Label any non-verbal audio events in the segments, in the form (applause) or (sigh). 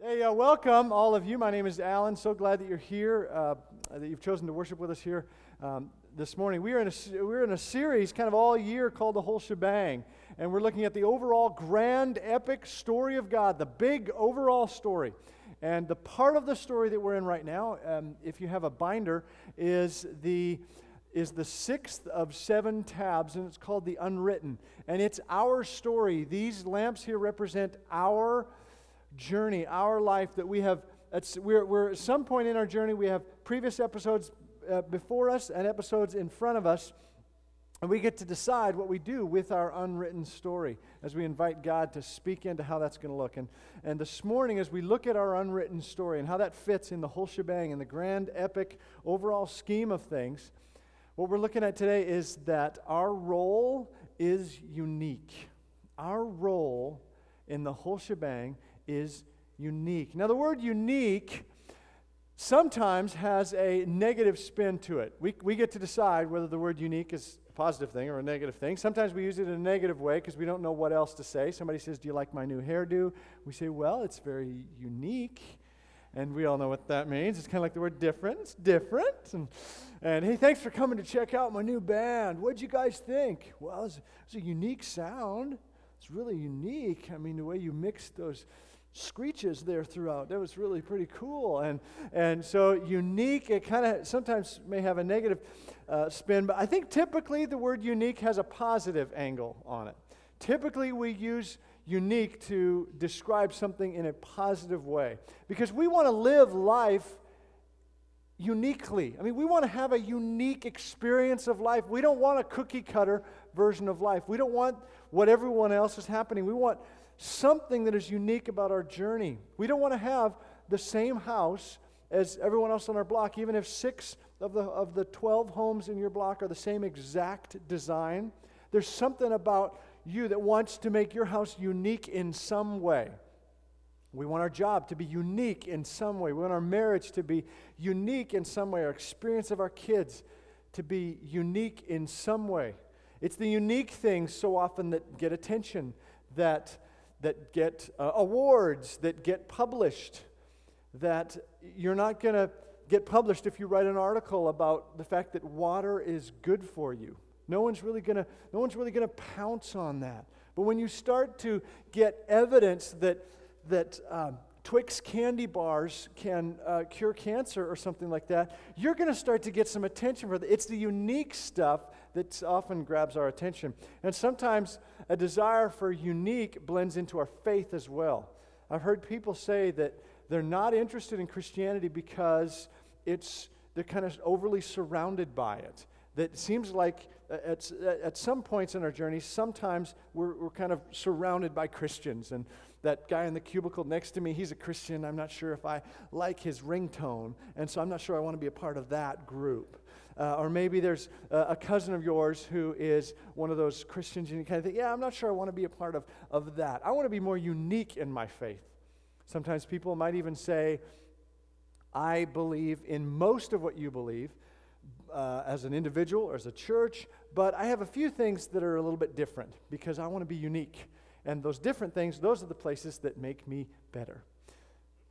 Hey, uh, welcome, all of you. My name is Alan. So glad that you're here, uh, that you've chosen to worship with us here um, this morning. We are, in a, we're in a series kind of all year called The Whole Shebang, and we're looking at the overall grand, epic story of God, the big overall story. And the part of the story that we're in right now, um, if you have a binder, is the is the sixth of seven tabs, and it's called the Unwritten. And it's our story. These lamps here represent our journey, our life that we have. We're, we're at some point in our journey, we have previous episodes uh, before us and episodes in front of us. And we get to decide what we do with our unwritten story as we invite God to speak into how that's going to look. And, and this morning, as we look at our unwritten story and how that fits in the whole shebang, in the grand, epic, overall scheme of things, what we're looking at today is that our role is unique. Our role in the whole shebang is unique. Now, the word unique sometimes has a negative spin to it. We, we get to decide whether the word unique is a positive thing or a negative thing. Sometimes we use it in a negative way because we don't know what else to say. Somebody says, Do you like my new hairdo? We say, Well, it's very unique. And we all know what that means. It's kind of like the word different. It's different. And, and hey, thanks for coming to check out my new band. What'd you guys think? Well, it's, it's a unique sound. It's really unique. I mean, the way you mix those screeches there throughout. That was really pretty cool. And, and so unique, it kind of sometimes may have a negative uh, spin, but I think typically the word unique has a positive angle on it. Typically, we use unique to describe something in a positive way because we want to live life uniquely. I mean, we want to have a unique experience of life. We don't want a cookie cutter version of life. We don't want what everyone else is happening. We want something that is unique about our journey. We don't want to have the same house as everyone else on our block, even if six of the, of the 12 homes in your block are the same exact design. There's something about you that wants to make your house unique in some way. We want our job to be unique in some way. We want our marriage to be unique in some way. Our experience of our kids to be unique in some way. It's the unique things so often that get attention, that that get uh, awards, that get published, that you're not going to get published if you write an article about the fact that water is good for you. No one's really going to no one's really going to pounce on that. But when you start to get evidence that that um, Twix candy bars can uh, cure cancer or something like that, you're going to start to get some attention for that. It's the unique stuff that often grabs our attention. And sometimes a desire for unique blends into our faith as well. I've heard people say that they're not interested in Christianity because it's they're kind of overly surrounded by it. That seems like at, at some points in our journey, sometimes we're, we're kind of surrounded by Christians and that guy in the cubicle next to me, he's a Christian. I'm not sure if I like his ringtone, and so I'm not sure I want to be a part of that group. Uh, or maybe there's a, a, cousin of yours who is one of those Christians, and you kind of think, yeah, I'm not sure I want to be a part of, of that. I want to be more unique in my faith. Sometimes people might even say, I believe in most of what you believe uh, as an individual or as a church, but I have a few things that are a little bit different because I want to be unique. And those different things, those are the places that make me better.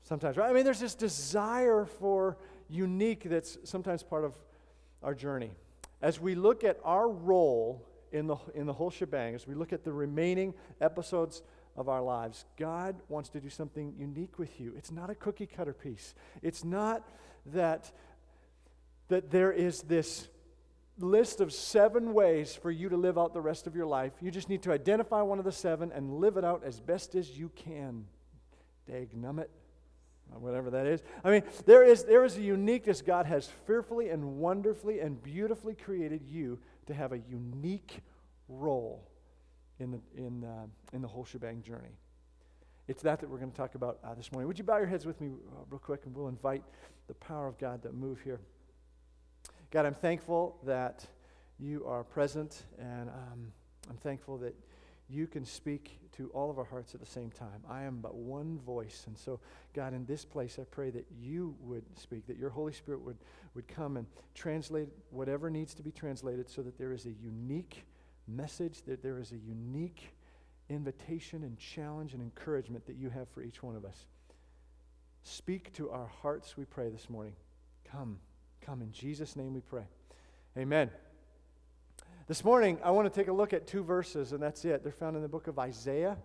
Sometimes, right? I mean, there's this desire for unique that's sometimes part of our journey. As we look at our role in the, in the whole shebang, as we look at the remaining episodes of our lives, God wants to do something unique with you. It's not a cookie cutter piece. It's not that, that there is this list of seven ways for you to live out the rest of your life. You just need to identify one of the seven and live it out as best as you can. Dag numbit, whatever that is. I mean, there is, there is a uniqueness. God has fearfully and wonderfully and beautifully created you to have a unique role in the, in, uh, in the whole shebang journey. It's that that we're going to talk about uh, this morning. Would you bow your heads with me uh, real quick and we'll invite the power of God to move here. God, I'm thankful that you are present, and um, I'm thankful that you can speak to all of our hearts at the same time. I am but one voice. And so, God, in this place, I pray that you would speak, that your Holy Spirit would, would come and translate whatever needs to be translated so that there is a unique message, that there is a unique invitation and challenge and encouragement that you have for each one of us. Speak to our hearts, we pray this morning. Come, come. In Jesus' name we pray. Amen. This morning, I want to take a look at two verses, and that's it. They're found in the book of Isaiah.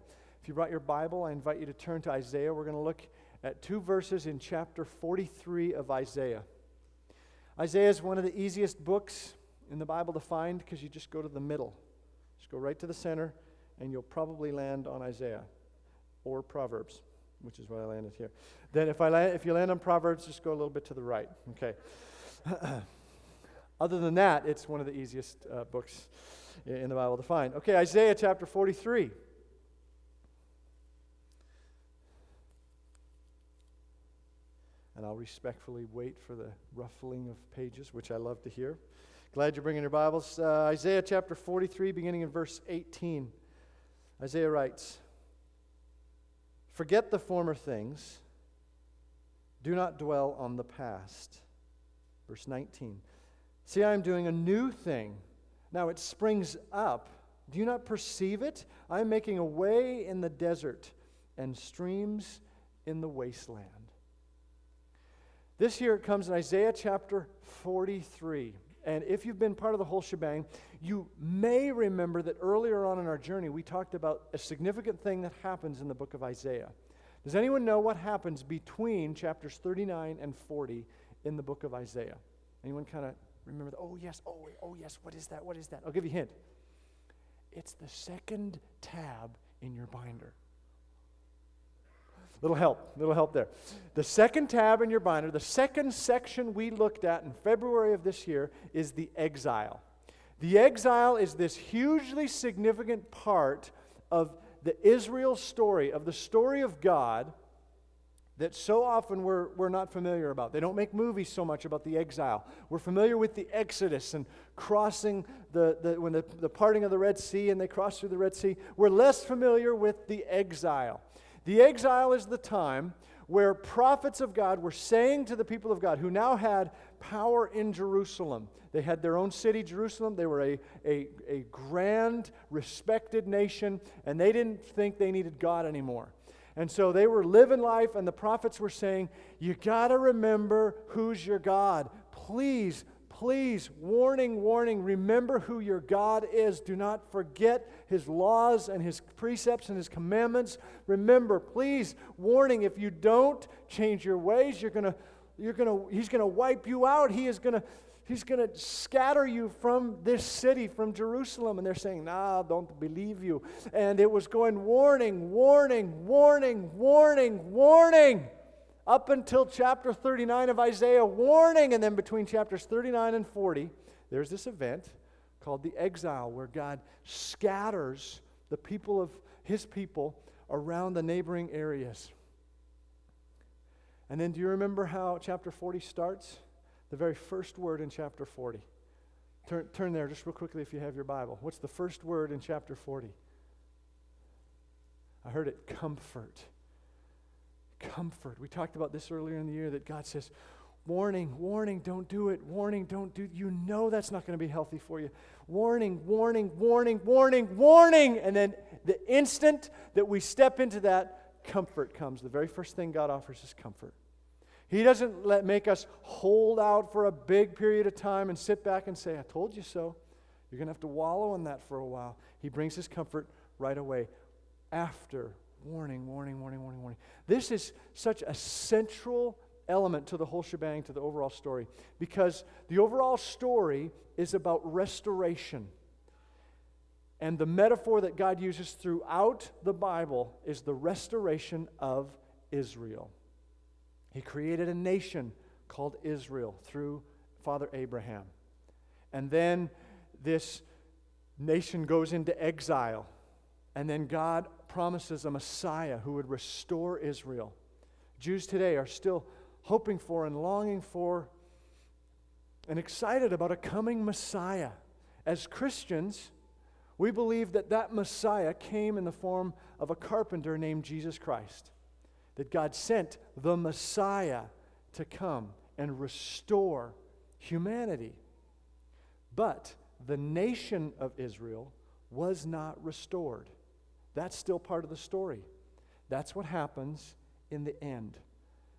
If you brought your Bible, I invite you to turn to Isaiah. We're going to look at two verses in chapter 43 of Isaiah. Isaiah is one of the easiest books in the Bible to find because you just go to the middle. Just go right to the center, and you'll probably land on Isaiah or Proverbs, which is why I landed here. Then, if, I land, if you land on Proverbs, just go a little bit to the right. Okay. (clears throat) Other than that, it's one of the easiest uh, books in the Bible to find. Okay, Isaiah chapter 43. And I'll respectfully wait for the ruffling of pages, which I love to hear. Glad you're bringing your Bibles. Uh, Isaiah chapter 43, beginning in verse 18. Isaiah writes Forget the former things, do not dwell on the past. Verse 19. See, I am doing a new thing. Now it springs up. Do you not perceive it? I am making a way in the desert and streams in the wasteland. This year it comes in Isaiah chapter 43. And if you've been part of the whole shebang, you may remember that earlier on in our journey we talked about a significant thing that happens in the book of Isaiah. Does anyone know what happens between chapters 39 and 40 in the book of Isaiah? Anyone kind of remember that? Oh, yes, oh, oh, yes, what is that? What is that? I'll give you a hint. It's the second tab in your binder. Little help, little help there. The second tab in your binder, the second section we looked at in February of this year is the exile. The exile is this hugely significant part of the Israel story, of the story of God that so often we're, we're not familiar about. They don't make movies so much about the exile. We're familiar with the Exodus and crossing the, the when the, the parting of the Red Sea and they cross through the Red Sea. We're less familiar with the exile. The exile is the time where prophets of God were saying to the people of God who now had power in Jerusalem. They had their own city, Jerusalem. They were a, a, a grand, respected nation, and they didn't think they needed God anymore. And so they were living life, and the prophets were saying, You got to remember who's your God. Please, please, warning, warning, remember who your God is. Do not forget his laws and his precepts and his commandments. Remember, please, warning, if you don't change your ways, you're going to. You're gonna, he's going to wipe you out. He is going to He's going to scatter you from this city, from Jerusalem. And they're saying, Nah, don't believe you. And it was going warning, warning, warning, warning, warning, up until chapter 39 of Isaiah, warning. And then between chapters 39 and 40, there's this event called the exile, where God scatters the people of his people around the neighboring areas. And then do you remember how chapter 40 starts? The very first word in chapter 40. Turn, turn there just real quickly if you have your Bible. What's the first word in chapter 40? I heard it comfort. Comfort. We talked about this earlier in the year that God says, warning, warning, don't do it. Warning, don't do You know that's not going to be healthy for you. Warning, warning, warning, warning, warning. And then the instant that we step into that, comfort comes. The very first thing God offers is comfort. He doesn't let, make us hold out for a big period of time and sit back and say, I told you so. You're going to have to wallow in that for a while. He brings his comfort right away after warning, warning, warning, warning, warning. This is such a central element to the whole shebang, to the overall story, because the overall story is about restoration. And the metaphor that God uses throughout the Bible is the restoration of Israel. He created a nation called Israel through Father Abraham. And then this nation goes into exile. And then God promises a Messiah who would restore Israel. Jews today are still hoping for and longing for and excited about a coming Messiah. As Christians, we believe that that Messiah came in the form of a carpenter named Jesus Christ that God sent the Messiah to come and restore humanity. But the nation of Israel was not restored. That's still part of the story. That's what happens in the end.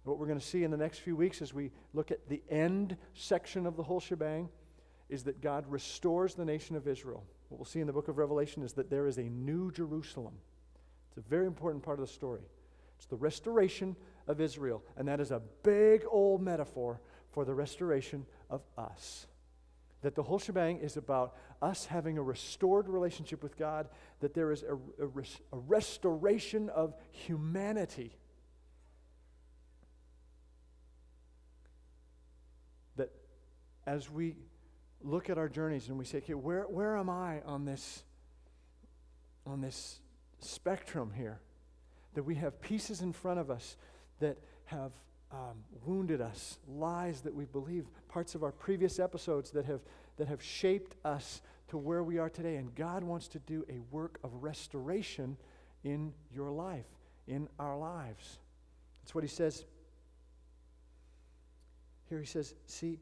What we're going to see in the next few weeks as we look at the end section of the whole shebang is that God restores the nation of Israel. What we'll see in the book of Revelation is that there is a new Jerusalem. It's a very important part of the story. It's the restoration of Israel, and that is a big old metaphor for the restoration of us. That the whole shebang is about us having a restored relationship with God, that there is a, a, a restoration of humanity. That as we look at our journeys and we say, okay, where, where am I on this, on this spectrum here? That we have pieces in front of us that have um, wounded us, lies that we believe, parts of our previous episodes that have, that have shaped us to where we are today. And God wants to do a work of restoration in your life, in our lives. That's what he says. Here he says, See,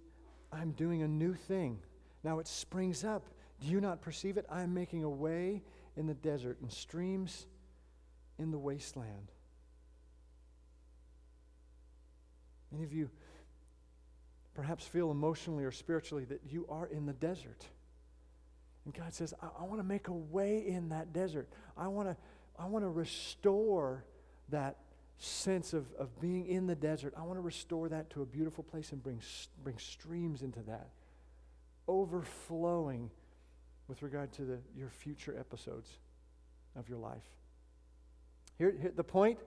I'm doing a new thing. Now it springs up. Do you not perceive it? I am making a way in the desert and streams in the wasteland. Many of you perhaps feel emotionally or spiritually that you are in the desert. And God says, I, I want to make a way in that desert. I want to I want to restore that sense of, of being in the desert. I want to restore that to a beautiful place and bring, bring streams into that, overflowing with regard to the, your future episodes of your life. Here, here, the point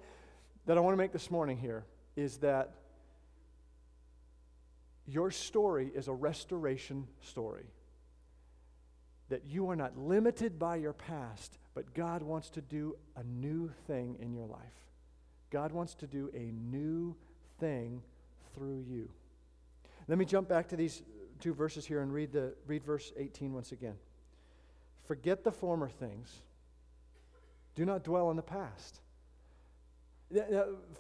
that I want to make this morning here is that your story is a restoration story. That you are not limited by your past, but God wants to do a new thing in your life. God wants to do a new thing through you. Let me jump back to these two verses here and read, the, read verse 18 once again. Forget the former things, do not dwell on the past.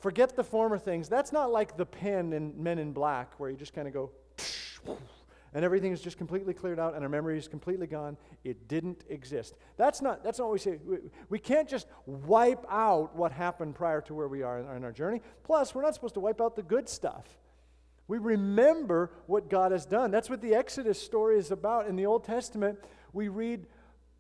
Forget the former things. That's not like the pen in Men in Black, where you just kind of go, and everything is just completely cleared out and our memory is completely gone. It didn't exist. That's not, that's not what we say. We, we can't just wipe out what happened prior to where we are in, in our journey. Plus, we're not supposed to wipe out the good stuff. We remember what God has done. That's what the Exodus story is about. In the Old Testament, we read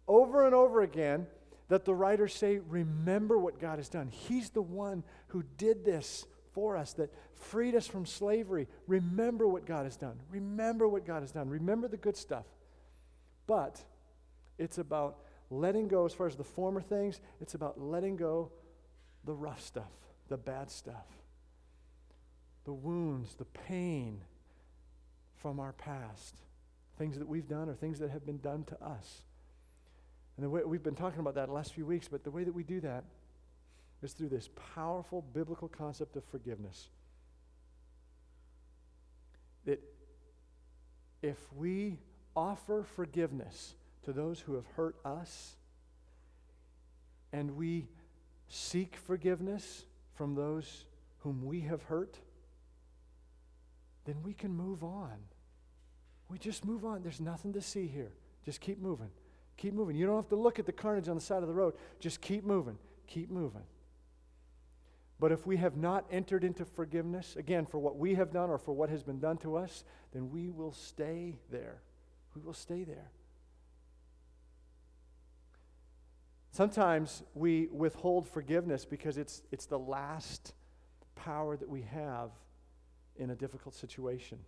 over and over again that the writers say, Remember what God has done. He's the one who did this for us, that freed us from slavery. Remember what God has done. Remember what God has done. Remember the good stuff. But it's about letting go, as far as the former things, it's about letting go the rough stuff, the bad stuff, the wounds, the pain from our past, things that we've done or things that have been done to us. And the way we've been talking about that the last few weeks, but the way that we do that is through this powerful biblical concept of forgiveness. That if we offer forgiveness to those who have hurt us, and we seek forgiveness from those whom we have hurt, then we can move on. We just move on. There's nothing to see here. Just keep moving. Keep moving. You don't have to look at the carnage on the side of the road. Just keep moving. Keep moving. But if we have not entered into forgiveness, again, for what we have done or for what has been done to us, then we will stay there. We will stay there. Sometimes we withhold forgiveness because it's, it's the last power that we have in a difficult situation.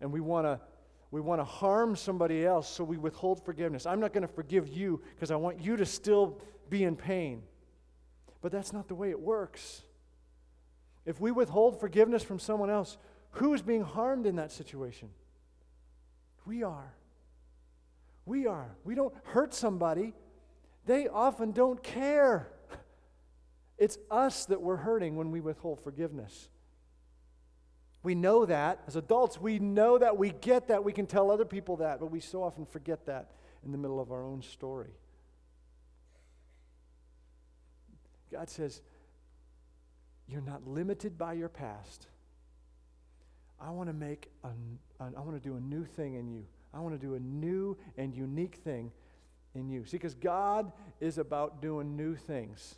And we want to we want to harm somebody else, so we withhold forgiveness. I'm not going to forgive you because I want you to still be in pain. But that's not the way it works. If we withhold forgiveness from someone else, who is being harmed in that situation? We are. We are. We don't hurt somebody, they often don't care. It's us that we're hurting when we withhold forgiveness. We know that. As adults, we know that. We get that. We can tell other people that, but we so often forget that in the middle of our own story. God says, You're not limited by your past. I want to make a, I want to do a new thing in you. I want to do a new and unique thing in you. See, because God is about doing new things.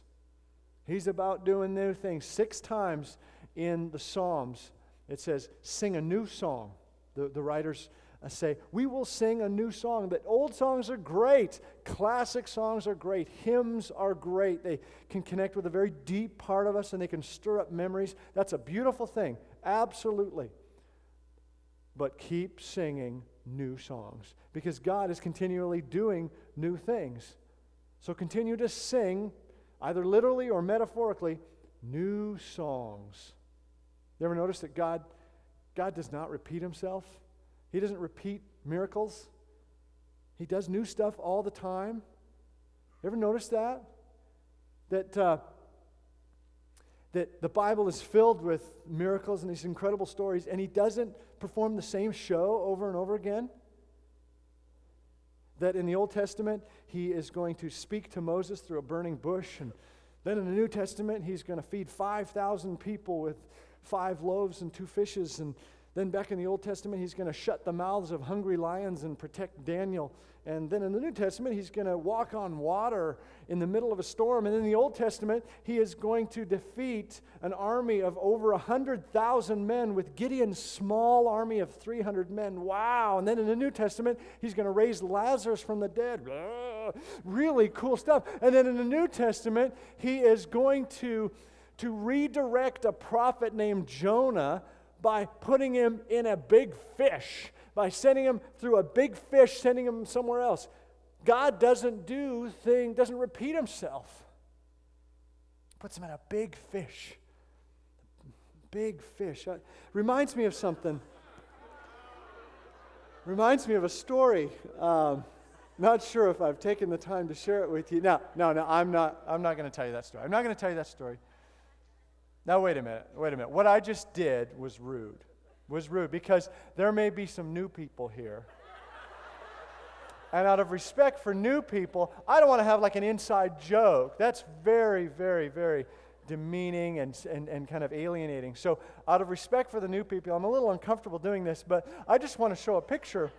He's about doing new things. Six times in the Psalms, it says, sing a new song. The, the writers uh, say, we will sing a new song. That old songs are great, classic songs are great, hymns are great. They can connect with a very deep part of us and they can stir up memories. That's a beautiful thing, absolutely. But keep singing new songs because God is continually doing new things. So continue to sing, either literally or metaphorically, new songs. You ever notice that God, God does not repeat himself? He doesn't repeat miracles. He does new stuff all the time. You ever notice that? That, uh, that the Bible is filled with miracles and these incredible stories, and he doesn't perform the same show over and over again? That in the Old Testament, he is going to speak to Moses through a burning bush, and then in the New Testament, he's going to feed 5,000 people with five loaves and two fishes, and then back in the Old Testament, he's going to shut the mouths of hungry lions and protect Daniel. And then in the New Testament, he's going to walk on water in the middle of a storm. And in the Old Testament, he is going to defeat an army of over 100,000 men with Gideon's small army of 300 men. Wow. And then in the New Testament, he's going to raise Lazarus from the dead. Really cool stuff. And then in the New Testament, he is going to, to redirect a prophet named Jonah by putting him in a big fish, by sending him through a big fish, sending him somewhere else. God doesn't do thing, doesn't repeat himself. Puts him in a big fish. Big fish. Uh, reminds me of something. Reminds me of a story. Um, not sure if I've taken the time to share it with you. No, no, no, I'm not, I'm not going to tell you that story. I'm not going to tell you that story. Now, wait a minute. Wait a minute. What I just did was rude. Was rude because there may be some new people here. And out of respect for new people, I don't want to have like an inside joke. That's very, very, very demeaning and, and, and kind of alienating. So, out of respect for the new people, I'm a little uncomfortable doing this, but I just want to show a picture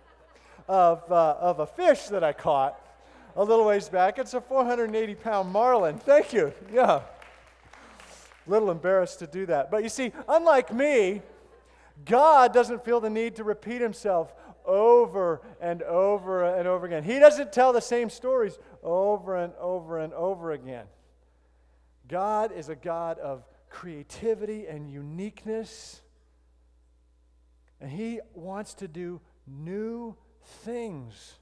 of, uh, of a fish that I caught a little ways back. It's a 480 pound marlin. Thank you. Yeah little embarrassed to do that. But you see, unlike me, God doesn't feel the need to repeat himself over and over and over again. He doesn't tell the same stories over and over and over again. God is a God of creativity and uniqueness, and He wants to do new things.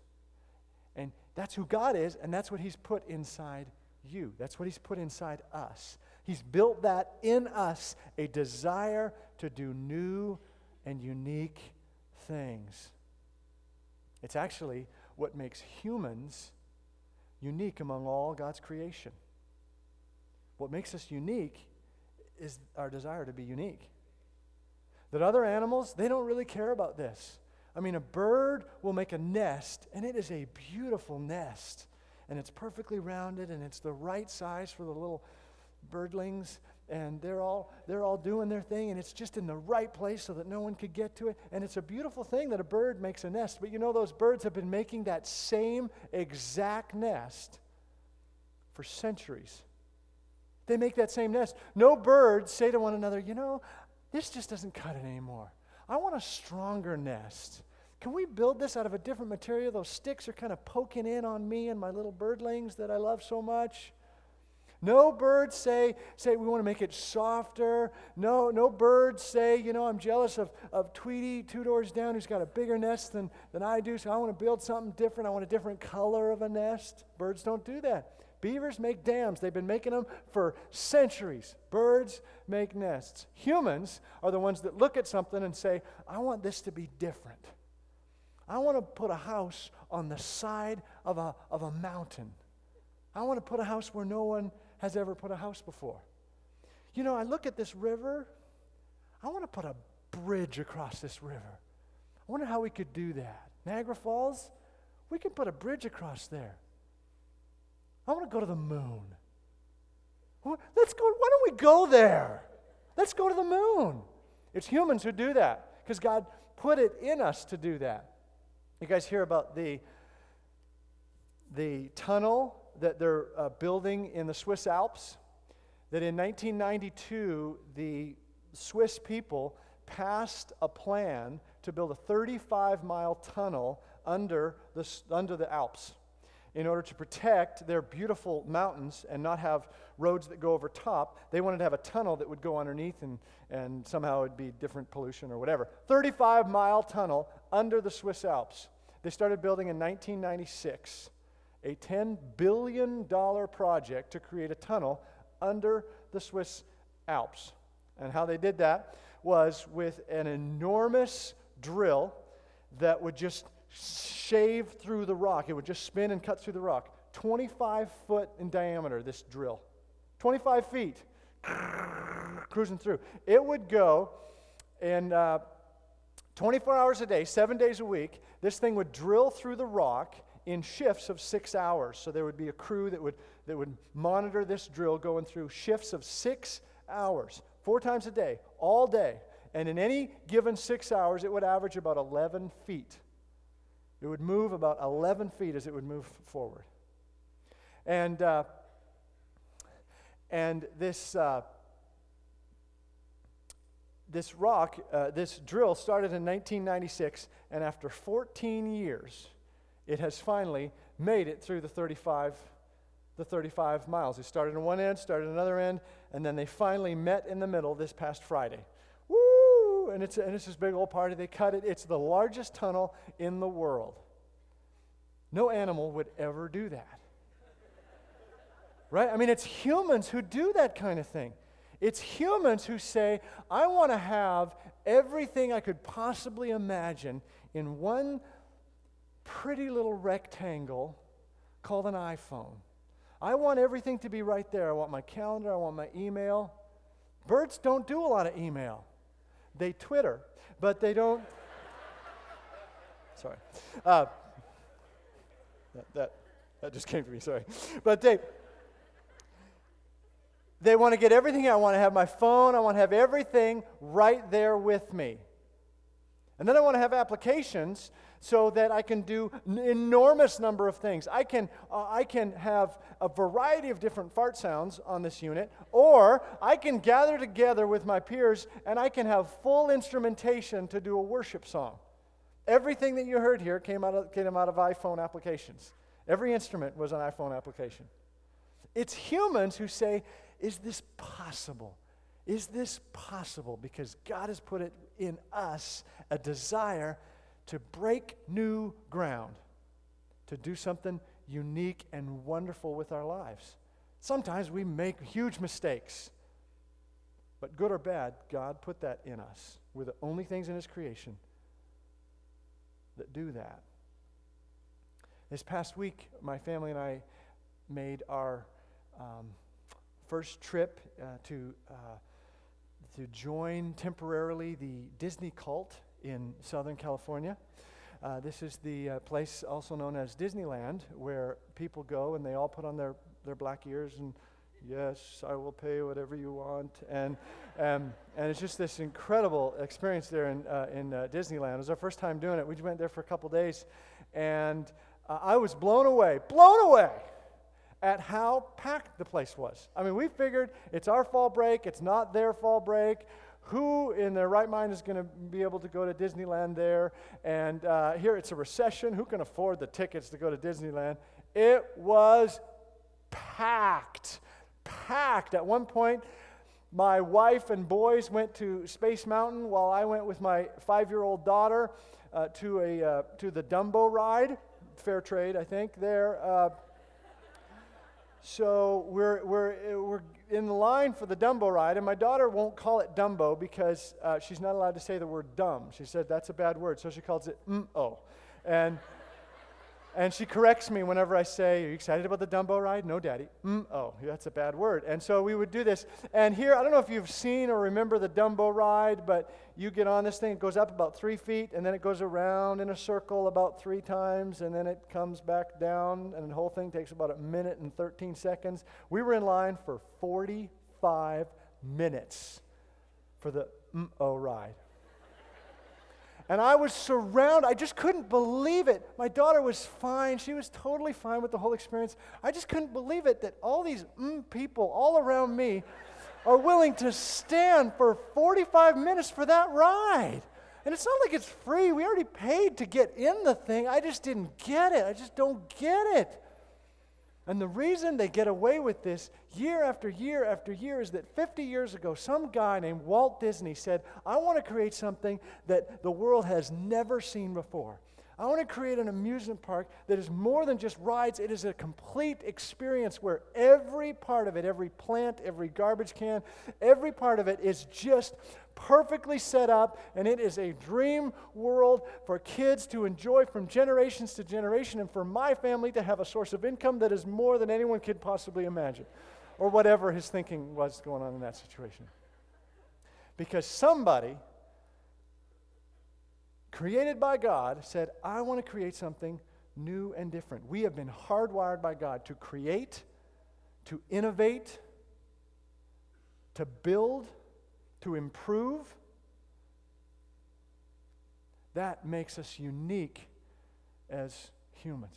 And that's who God is, and that's what He's put inside you. That's what He's put inside us. He's built that in us a desire to do new and unique things. It's actually what makes humans unique among all God's creation. What makes us unique is our desire to be unique. That other animals, they don't really care about this. I mean, a bird will make a nest, and it is a beautiful nest. And it's perfectly rounded, and it's the right size for the little birdlings and they're all they're all doing their thing and it's just in the right place so that no one could get to it. And it's a beautiful thing that a bird makes a nest but you know those birds have been making that same exact nest for centuries. They make that same nest. No birds say to one another you know this just doesn't cut it anymore. I want a stronger nest. Can we build this out of a different material? Those sticks are kind of poking in on me and my little birdlings that i love so much no birds say, say we want to make it softer. No, no birds say, you know, I'm jealous of, of Tweety two doors down who's got a bigger nest than, than I do, so I want to build something different. I want a different color of a nest. Birds don't do that. Beavers make dams. They've been making them for centuries. Birds make nests. Humans are the ones that look at something and say, I want this to be different. I want to put a house on the side of a, of a mountain. I want to put a house where no one has ever put a house before. You know, I look at this river, I want to put a bridge across this river. I wonder how we could do that. Niagara Falls, we can put a bridge across there. I want to go to the moon. Let's go. Why don't we go there? Let's go to the moon. It's humans who do that because God put it in us to do that. You guys hear about the the tunnel that they're uh, building in the Swiss Alps. That in 1992, the Swiss people passed a plan to build a 35 mile tunnel under the, under the Alps in order to protect their beautiful mountains and not have roads that go over top. They wanted to have a tunnel that would go underneath and, and somehow it'd be different pollution or whatever. 35 mile tunnel under the Swiss Alps. They started building in 1996 a $10 billion project to create a tunnel under the Swiss Alps. And how they did that was with an enormous drill that would just shave through the rock. It would just spin and cut through the rock. 25 foot in diameter, this drill. 25 feet, (laughs) cruising through. It would go and uh, 24 hours a day, seven days a week. This thing would drill through the rock in shifts of six hours. So there would be a crew that would, that would monitor this drill going through shifts of six hours, four times a day, all day. And in any given six hours, it would average about 11 feet. It would move about 11 feet as it would move forward. And, uh, and this, uh, this rock, uh, this drill started in 1996, and after 14 years, it has finally made it through the 35, the 35 miles. It started in one end, started another end, and then they finally met in the middle this past Friday. Woo! And it's, and it's this big old party. They cut it. It's the largest tunnel in the world. No animal would ever do that. Right? I mean, it's humans who do that kind of thing. It's humans who say, I want to have everything I could possibly imagine in one pretty little rectangle called an iPhone. I want everything to be right there. I want my calendar, I want my email. Birds don't do a lot of email, they Twitter, but they don't. sorry. Uh, that, that, that just came to me, sorry. But they. They want to get everything. I want to have my phone. I want to have everything right there with me. And then I want to have applications so that I can do an enormous number of things. I can, uh, I can have a variety of different fart sounds on this unit, or I can gather together with my peers and I can have full instrumentation to do a worship song. Everything that you heard here came out of, came out of iPhone applications. Every instrument was an iPhone application. It's humans who say, Is this possible? Is this possible? Because God has put it in us a desire to break new ground, to do something unique and wonderful with our lives. Sometimes we make huge mistakes, but good or bad, God put that in us. We're the only things in His creation that do that. This past week, my family and I made our um, first trip uh, to, uh, to join temporarily the Disney cult in Southern California. Uh, this is the uh, place also known as Disneyland, where people go and they all put on their, their black ears and, yes, I will pay whatever you want. And, um, and it's just this incredible experience there in, uh, in uh, Disneyland. It was our first time doing it. We went there for a couple days, and uh, I was blown away, blown away at how packed the place was. I mean, we figured it's our fall break, it's not their fall break who in their right mind is going to be able to go to Disneyland there? And uh, here it's a recession. Who can afford the tickets to go to Disneyland? It was packed, packed. At one point, my wife and boys went to Space Mountain while I went with my five year old daughter uh, to, a, uh, to the Dumbo ride. Fair trade, I think, there. So we're, we're, we're in the line for the Dumbo ride, and my daughter won't call it Dumbo because uh, she's not allowed to say the word dumb. She said that's a bad word, so she calls it mm-oh. And and she corrects me whenever I say, Are you excited about the Dumbo ride? No, Daddy. Mm, oh, that's a bad word. And so we would do this. And here, I don't know if you've seen or remember the Dumbo ride, but you get on this thing, it goes up about three feet, and then it goes around in a circle about three times, and then it comes back down, and the whole thing takes about a minute and 13 seconds. We were in line for 45 minutes for the mm oh ride. And I was surrounded. I just couldn't believe it. My daughter was fine. She was totally fine with the whole experience. I just couldn't believe it that all these mm people all around me are willing to stand for 45 minutes for that ride. And it's not like it's free. We already paid to get in the thing. I just didn't get it. I just don't get it. And the reason they get away with this year after year after year is that 50 years ago, some guy named Walt Disney said, I want to create something that the world has never seen before. I want to create an amusement park that is more than just rides. It is a complete experience where every part of it, every plant, every garbage can, every part of it is just perfectly set up, and it is a dream world for kids to enjoy from generations to generation, and for my family to have a source of income that is more than anyone could possibly imagine, or whatever his thinking was going on in that situation. Because somebody created by God, said, I want to create something new and different. We have been hardwired by God to create, to innovate, to build, to improve. That makes us unique as humans.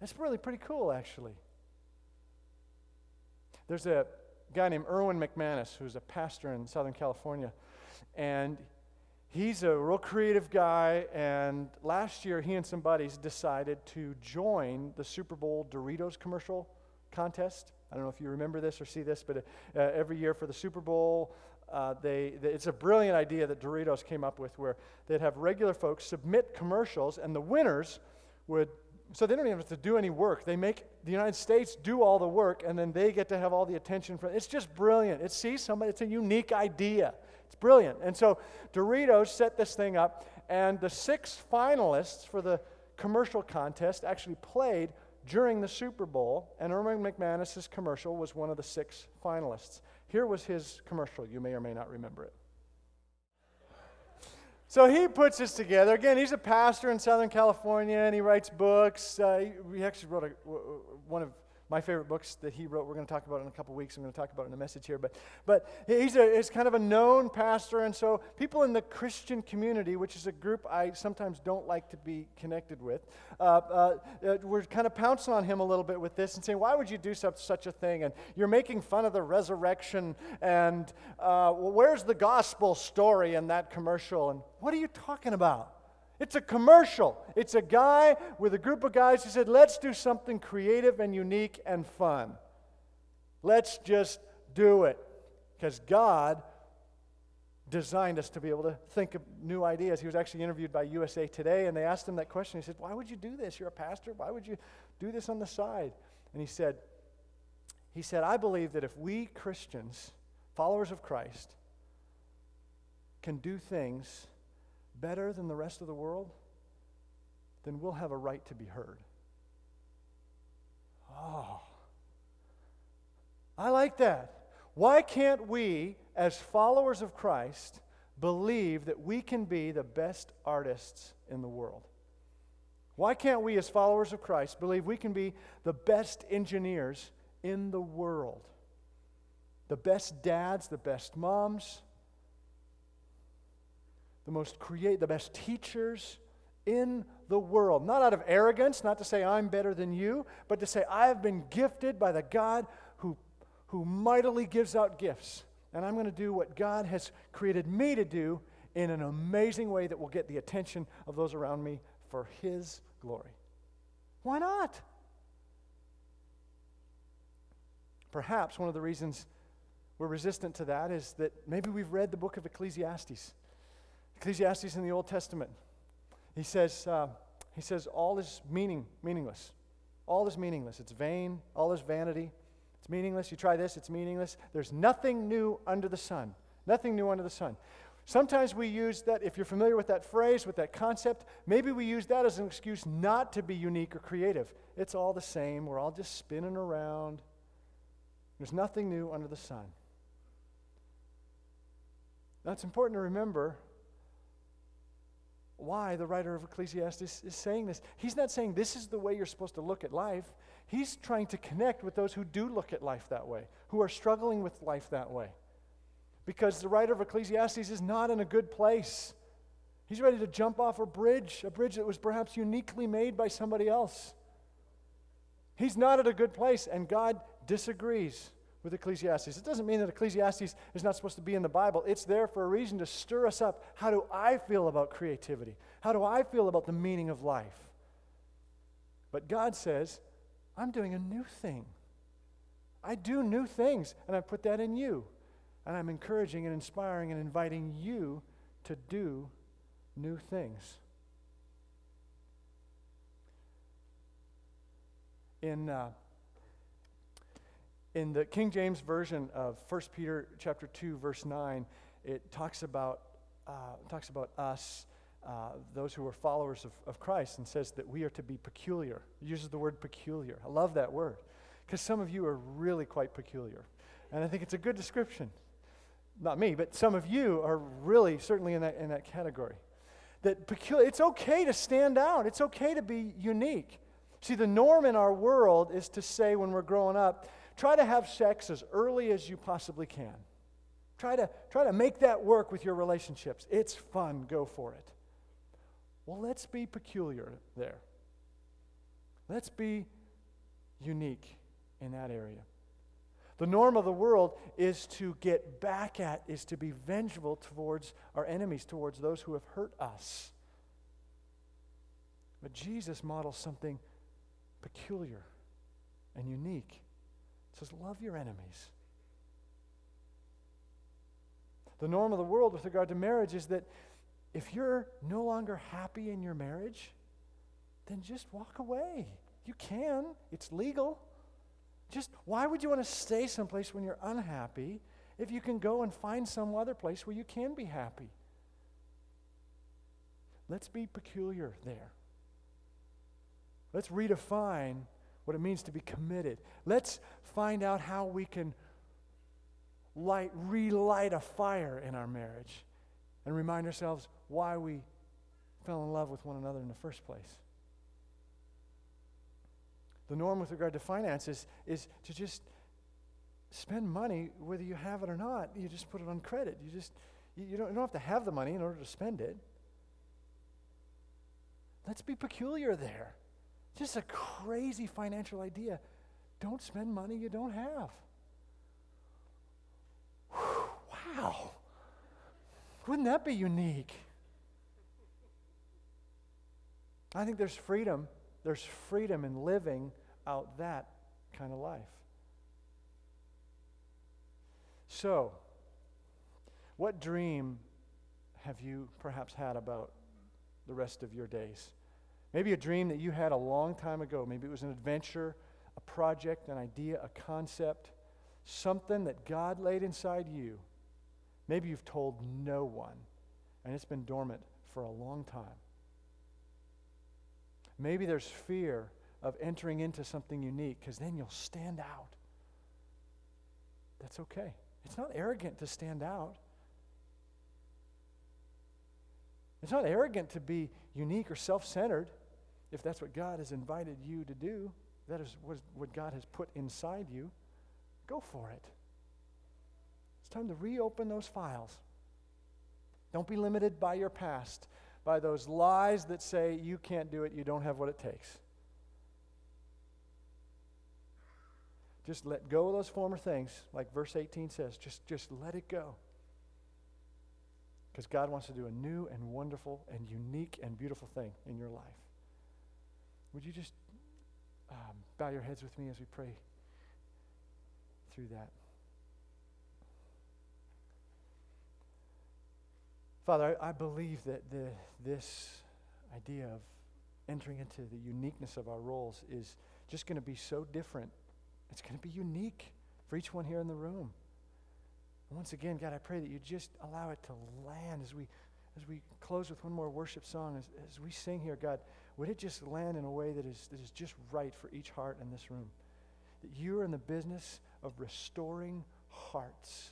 That's really pretty cool, actually. There's a guy named Erwin McManus who's a pastor in Southern California, and he's a real creative guy, and last year he and some buddies decided to join the Super Bowl Doritos commercial contest. I don't know if you remember this or see this, but uh, every year for the Super Bowl, uh, they, they, it's a brilliant idea that Doritos came up with where they'd have regular folks submit commercials, and the winners would, so they don't even have to do any work. They make the United States do all the work, and then they get to have all the attention. From, it's just brilliant. It's, see, somebody, it's a unique idea. It's brilliant. And so Doritos set this thing up, and the six finalists for the commercial contest actually played during the Super Bowl, and Erwin McManus's commercial was one of the six finalists. Here was his commercial. You may or may not remember it. So he puts this together. Again, he's a pastor in Southern California, and he writes books. Uh, he, he actually wrote a, one of my favorite books that he wrote. We're going to talk about in a couple weeks. I'm going to talk about in the message here. But, but he's, a, he's kind of a known pastor. And so people in the Christian community, which is a group I sometimes don't like to be connected with, uh, uh, uh, we're kind of pouncing on him a little bit with this and saying, why would you do such, such a thing? And you're making fun of the resurrection. And uh, well, where's the gospel story in that commercial? And what are you talking about? It's a commercial. It's a guy with a group of guys who said, let's do something creative and unique and fun. Let's just do it. Because God designed us to be able to think of new ideas. He was actually interviewed by USA Today, and they asked him that question. He said, Why would you do this? You're a pastor. Why would you do this on the side? And he said, he said, I believe that if we Christians, followers of Christ, can do things better than the rest of the world, then we'll have a right to be heard. Oh, I like that. Why can't we, as followers of Christ, believe that we can be the best artists in the world? Why can't we, as followers of Christ, believe we can be the best engineers in the world? The best dads, the best moms, the most create, the best teachers in the world. Not out of arrogance, not to say I'm better than you, but to say I have been gifted by the God who, who mightily gives out gifts. And I'm going to do what God has created me to do in an amazing way that will get the attention of those around me for His glory. Why not? Perhaps one of the reasons we're resistant to that is that maybe we've read the book of Ecclesiastes. Ecclesiastes in the Old Testament. He says, uh, he says all is meaning, meaningless. All is meaningless. It's vain. All is vanity. It's meaningless. You try this, it's meaningless. There's nothing new under the sun. Nothing new under the sun. Sometimes we use that, if you're familiar with that phrase, with that concept, maybe we use that as an excuse not to be unique or creative. It's all the same. We're all just spinning around. There's nothing new under the sun. Now, it's important to remember why the writer of Ecclesiastes is saying this. He's not saying this is the way you're supposed to look at life. He's trying to connect with those who do look at life that way, who are struggling with life that way. Because the writer of Ecclesiastes is not in a good place. He's ready to jump off a bridge, a bridge that was perhaps uniquely made by somebody else. He's not at a good place, and God disagrees with Ecclesiastes. It doesn't mean that Ecclesiastes is not supposed to be in the Bible. It's there for a reason to stir us up. How do I feel about creativity? How do I feel about the meaning of life? But God says, I'm doing a new thing. I do new things, and I put that in you. And I'm encouraging and inspiring and inviting you to do new things. In, uh, in the King James Version of 1 Peter chapter 2, verse 9, it talks about, uh, talks about us, uh, those who are followers of, of Christ, and says that we are to be peculiar. It uses the word peculiar. I love that word because some of you are really quite peculiar. And I think it's a good description. Not me, but some of you are really certainly in that, in that category. That peculiar, it's okay to stand out, it's okay to be unique. See, the norm in our world is to say when we're growing up, try to have sex as early as you possibly can. Try to, try to make that work with your relationships. It's fun, go for it. Well, let's be peculiar there. Let's be unique in that area. The norm of the world is to get back at, is to be vengeful towards our enemies, towards those who have hurt us. But Jesus models something peculiar and unique. Says, Love your enemies. The norm of the world with regard to marriage is that if you're no longer happy in your marriage, then just walk away. You can, it's legal. Just why would you want to stay someplace when you're unhappy if you can go and find some other place where you can be happy? Let's be peculiar there. Let's redefine what it means to be committed. Let's find out how we can light, relight a fire in our marriage and remind ourselves why we fell in love with one another in the first place. The norm with regard to finances is to just spend money whether you have it or not. You just put it on credit. You just you, don't, you don't have to have the money in order to spend it. Let's be peculiar there. Just a crazy financial idea. Don't spend money you don't have. Whew, wow. Wouldn't that be unique? I think there's freedom there's freedom in living out that kind of life. So, what dream have you perhaps had about the rest of your days? Maybe a dream that you had a long time ago. Maybe it was an adventure, a project, an idea, a concept, something that God laid inside you. Maybe you've told no one, and it's been dormant for a long time. Maybe there's fear of entering into something unique because then you'll stand out. That's okay. It's not arrogant to stand out. It's not arrogant to be unique or self centered if that's what God has invited you to do. That is what God has put inside you. Go for it. It's time to reopen those files. Don't be limited by your past by those lies that say you can't do it, you don't have what it takes. Just let go of those former things, like verse 18 says. Just, just let it go. Because God wants to do a new and wonderful and unique and beautiful thing in your life. Would you just um, bow your heads with me as we pray through that? Father, I, I believe that the, this idea of entering into the uniqueness of our roles is just going to be so different. It's going to be unique for each one here in the room. And once again, God, I pray that you just allow it to land as we as we close with one more worship song, as, as we sing here, God, would it just land in a way that is, that is just right for each heart in this room? That you are in the business of restoring hearts.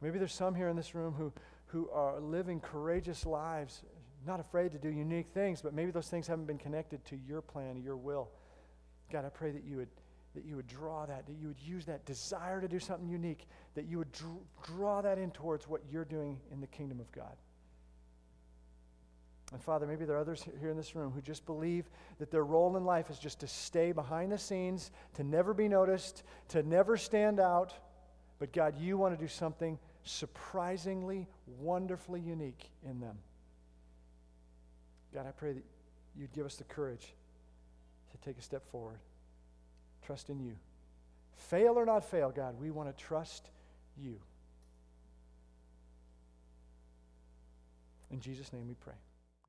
Maybe there's some here in this room who, who are living courageous lives, not afraid to do unique things, but maybe those things haven't been connected to your plan, your will. God, I pray that you would that you would draw that, that you would use that desire to do something unique, that you would dr- draw that in towards what you're doing in the kingdom of God. And Father, maybe there are others here in this room who just believe that their role in life is just to stay behind the scenes, to never be noticed, to never stand out. But God, you want to do something surprisingly, wonderfully unique in them. God, I pray that you'd give us the courage to take a step forward. Trust in you. Fail or not fail, God, we want to trust you. In Jesus' name we pray.